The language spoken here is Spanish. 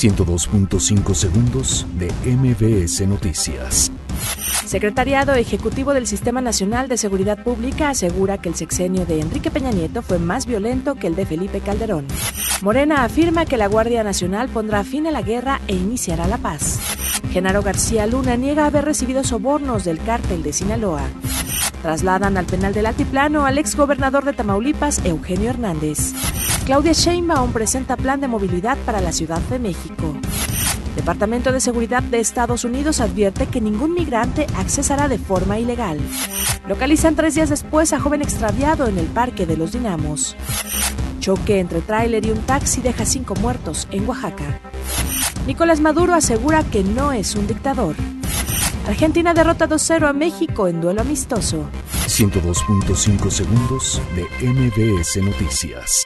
102.5 segundos de MBS Noticias. Secretariado Ejecutivo del Sistema Nacional de Seguridad Pública asegura que el sexenio de Enrique Peña Nieto fue más violento que el de Felipe Calderón. Morena afirma que la Guardia Nacional pondrá fin a la guerra e iniciará la paz. Genaro García Luna niega haber recibido sobornos del cártel de Sinaloa. Trasladan al penal del Altiplano al exgobernador de Tamaulipas, Eugenio Hernández. Claudia Sheinbaum presenta plan de movilidad para la Ciudad de México. Departamento de Seguridad de Estados Unidos advierte que ningún migrante accesará de forma ilegal. Localizan tres días después a joven extraviado en el Parque de los Dinamos. Choque entre tráiler y un taxi deja cinco muertos en Oaxaca. Nicolás Maduro asegura que no es un dictador. Argentina derrota 2-0 a México en duelo amistoso. 102.5 segundos de MBS Noticias.